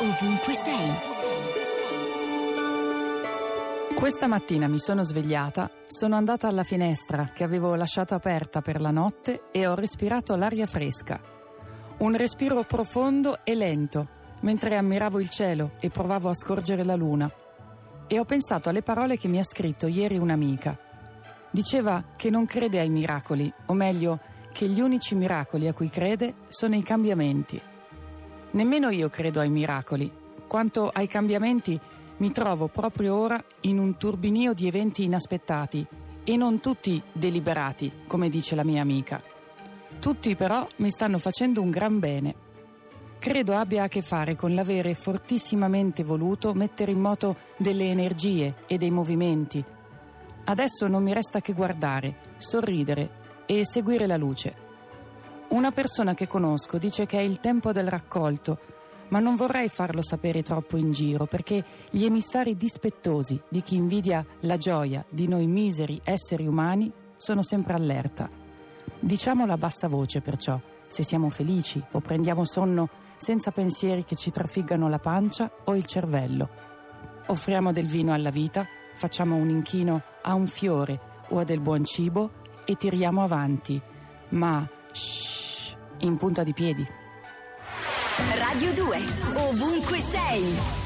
ovunque sei. Questa mattina mi sono svegliata, sono andata alla finestra che avevo lasciato aperta per la notte e ho respirato l'aria fresca. Un respiro profondo e lento, mentre ammiravo il cielo e provavo a scorgere la luna. E ho pensato alle parole che mi ha scritto ieri un'amica. Diceva che non crede ai miracoli, o meglio, che gli unici miracoli a cui crede sono i cambiamenti. Nemmeno io credo ai miracoli. Quanto ai cambiamenti, mi trovo proprio ora in un turbinio di eventi inaspettati e non tutti deliberati, come dice la mia amica. Tutti però mi stanno facendo un gran bene. Credo abbia a che fare con l'avere fortissimamente voluto mettere in moto delle energie e dei movimenti. Adesso non mi resta che guardare, sorridere e seguire la luce. Una persona che conosco dice che è il tempo del raccolto, ma non vorrei farlo sapere troppo in giro perché gli emissari dispettosi di chi invidia la gioia di noi miseri esseri umani sono sempre allerta. Diciamolo a bassa voce perciò, se siamo felici o prendiamo sonno senza pensieri che ci trafiggano la pancia o il cervello. Offriamo del vino alla vita, facciamo un inchino a un fiore o a del buon cibo e tiriamo avanti, ma shh, in punta di piedi. Radio 2, ovunque sei.